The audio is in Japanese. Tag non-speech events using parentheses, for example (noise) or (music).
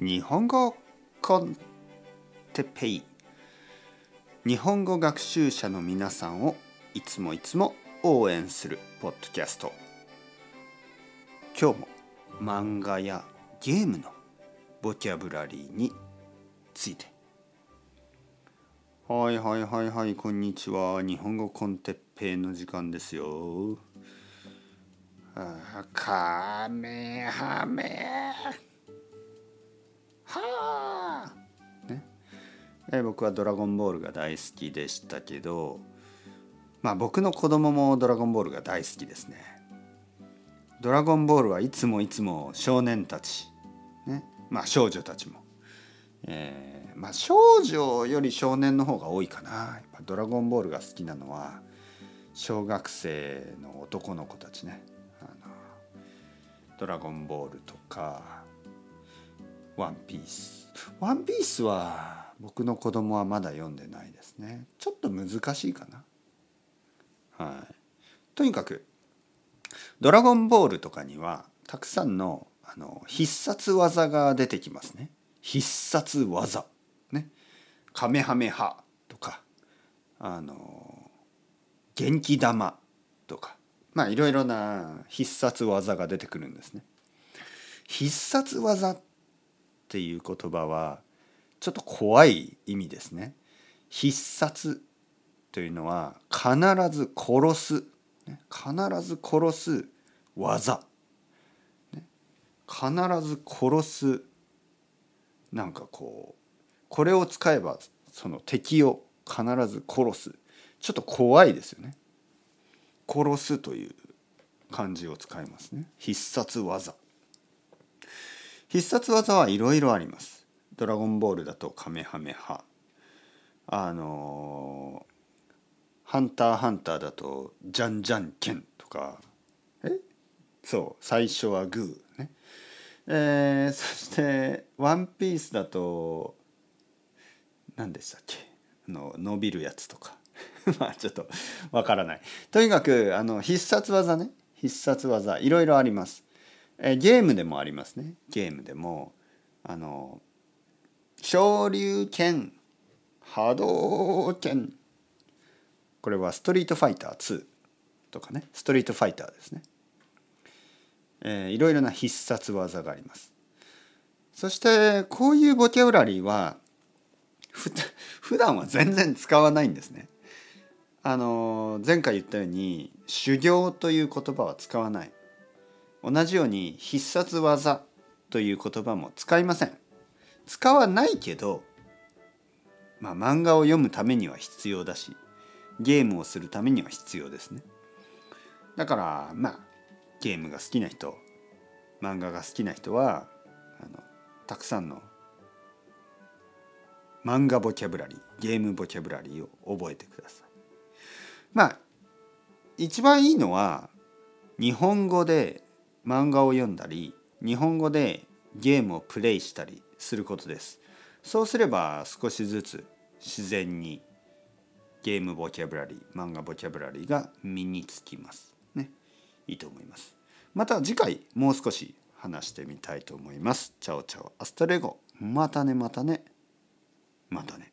日本語コンテペイ。日本語学習者の皆さんをいつもいつも応援するポッドキャスト。今日も漫画やゲームのボキャブラリーについて。はいはいはいはいこんにちは。日本語コンテッペイの時間ですよ。あカメハメ。はあ、ね。え僕は「ドラゴンボール」が大好きでしたけどまあ僕の子供も「ドラゴンボール」が大好きですね。ドラゴンボールはいつもいつも少年たち、ね、まあ少女たちも、えー、まあ少女より少年の方が多いかな。やっぱドラゴンボールが好きなのは小学生の男の子たちね。あのドラゴンボールとかワンピース。ワンピースは僕の子供はまだ読んでないですね。ちょっと難しいかな。はい。とにかく「ドラゴンボール」とかにはたくさんのあの必殺技が出てきますね。必殺技。ね。カメハメハとかあの元気玉とか。まあいろいろな必殺技が出てくるんですね。必殺技っっていう言葉はちょっと怖い意味ですね。必殺というのは必ず殺す必ず殺す技。必ず殺すなんかこうこれを使えばその敵を必ず殺す。ちょっと怖いですよね。殺すという漢字を使いますね。必殺技。必殺技はいろいろあります。ドラゴンボールだとカメハメハ。あのハンターハンターだとジャンジャンケンとか。え？そう、最初はグーね。えー、そしてワンピースだと何でしたっけ？の伸びるやつとか (laughs) まあちょっとわからないとにかくあの必殺技ね必殺技いろいろありますえゲームでもありますね。ゲームでもあの昇竜拳波動拳。これはストリートファイター2とかね。ストリートファイターですね、えー、いろいろな必殺技があります。そしてこういうボキャブラリーはふ普段は全然使わないんですね。あの前回言ったように修行という言葉は使わない。同じように必殺技という言葉も使いません。使わないけどまあ漫画を読むためには必要だしゲームをするためには必要ですね。だからまあゲームが好きな人漫画が好きな人はあのたくさんの漫画ボキャブラリーゲームボキャブラリーを覚えてください。まあ一番いいのは日本語で漫画を読んだり日本語でゲームをプレイしたりすることです。そうすれば少しずつ自然にゲームボキャブラリー漫画ボキャブラリーが身につきます。ね。いいと思います。また次回もう少し話してみたいと思います。チャオチャオアストレゴ。またねまたね。またね。